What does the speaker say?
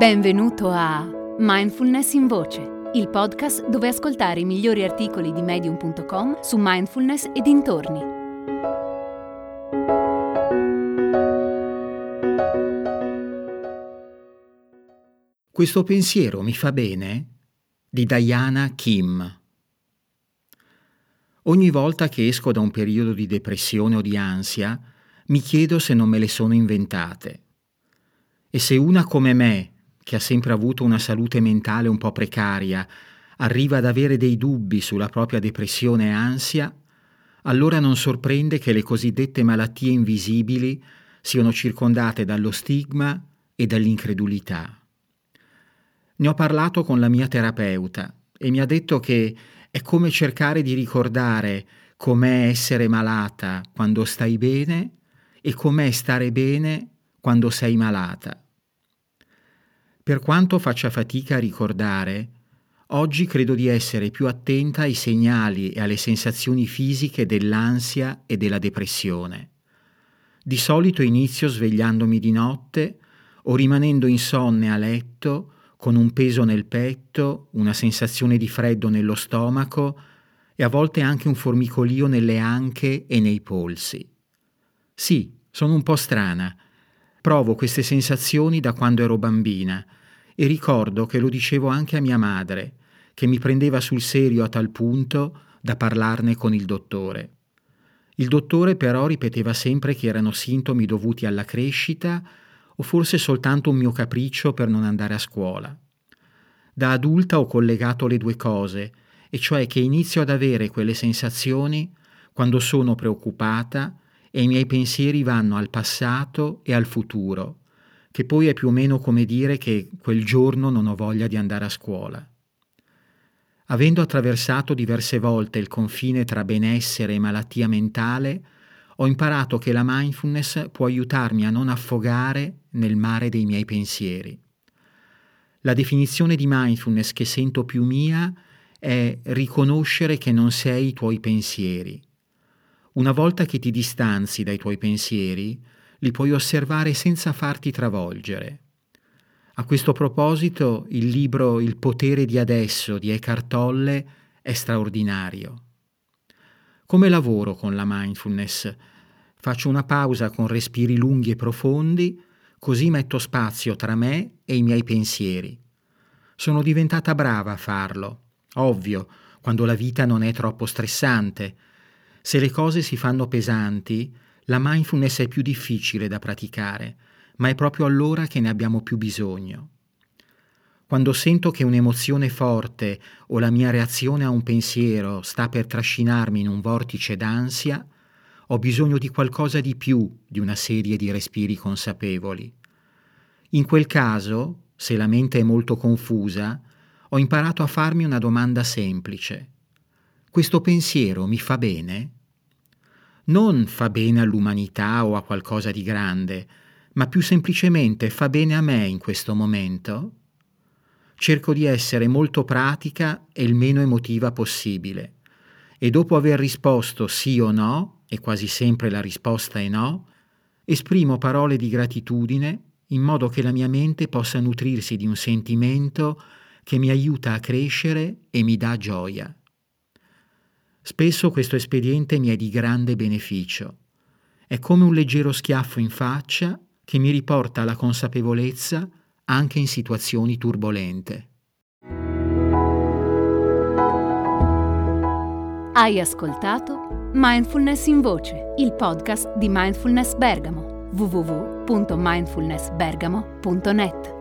Benvenuto a Mindfulness in Voce, il podcast dove ascoltare i migliori articoli di medium.com su mindfulness e dintorni. Questo pensiero mi fa bene? di Diana Kim. Ogni volta che esco da un periodo di depressione o di ansia, mi chiedo se non me le sono inventate. E se una come me, che ha sempre avuto una salute mentale un po' precaria, arriva ad avere dei dubbi sulla propria depressione e ansia, allora non sorprende che le cosiddette malattie invisibili siano circondate dallo stigma e dall'incredulità. Ne ho parlato con la mia terapeuta e mi ha detto che è come cercare di ricordare com'è essere malata quando stai bene e com'è stare bene quando sei malata. Per quanto faccia fatica a ricordare, oggi credo di essere più attenta ai segnali e alle sensazioni fisiche dell'ansia e della depressione. Di solito inizio svegliandomi di notte o rimanendo insonne a letto con un peso nel petto, una sensazione di freddo nello stomaco e a volte anche un formicolio nelle anche e nei polsi. Sì, sono un po' strana. Provo queste sensazioni da quando ero bambina e ricordo che lo dicevo anche a mia madre, che mi prendeva sul serio a tal punto da parlarne con il dottore. Il dottore però ripeteva sempre che erano sintomi dovuti alla crescita o forse soltanto un mio capriccio per non andare a scuola. Da adulta ho collegato le due cose, e cioè che inizio ad avere quelle sensazioni quando sono preoccupata e i miei pensieri vanno al passato e al futuro, che poi è più o meno come dire che quel giorno non ho voglia di andare a scuola. Avendo attraversato diverse volte il confine tra benessere e malattia mentale, ho imparato che la mindfulness può aiutarmi a non affogare nel mare dei miei pensieri. La definizione di mindfulness che sento più mia è riconoscere che non sei i tuoi pensieri, una volta che ti distanzi dai tuoi pensieri, li puoi osservare senza farti travolgere. A questo proposito, il libro Il potere di adesso di Eckhart Tolle è straordinario. Come lavoro con la mindfulness? Faccio una pausa con respiri lunghi e profondi, così metto spazio tra me e i miei pensieri. Sono diventata brava a farlo. Ovvio, quando la vita non è troppo stressante, se le cose si fanno pesanti, la mindfulness è più difficile da praticare, ma è proprio allora che ne abbiamo più bisogno. Quando sento che un'emozione forte o la mia reazione a un pensiero sta per trascinarmi in un vortice d'ansia, ho bisogno di qualcosa di più di una serie di respiri consapevoli. In quel caso, se la mente è molto confusa, ho imparato a farmi una domanda semplice. Questo pensiero mi fa bene? Non fa bene all'umanità o a qualcosa di grande, ma più semplicemente fa bene a me in questo momento? Cerco di essere molto pratica e il meno emotiva possibile. E dopo aver risposto sì o no, e quasi sempre la risposta è no, esprimo parole di gratitudine in modo che la mia mente possa nutrirsi di un sentimento che mi aiuta a crescere e mi dà gioia. Spesso questo espediente mi è di grande beneficio. È come un leggero schiaffo in faccia che mi riporta alla consapevolezza anche in situazioni turbolente. Hai ascoltato Mindfulness in Voce, il podcast di Mindfulness Bergamo, www.mindfulnessbergamo.net.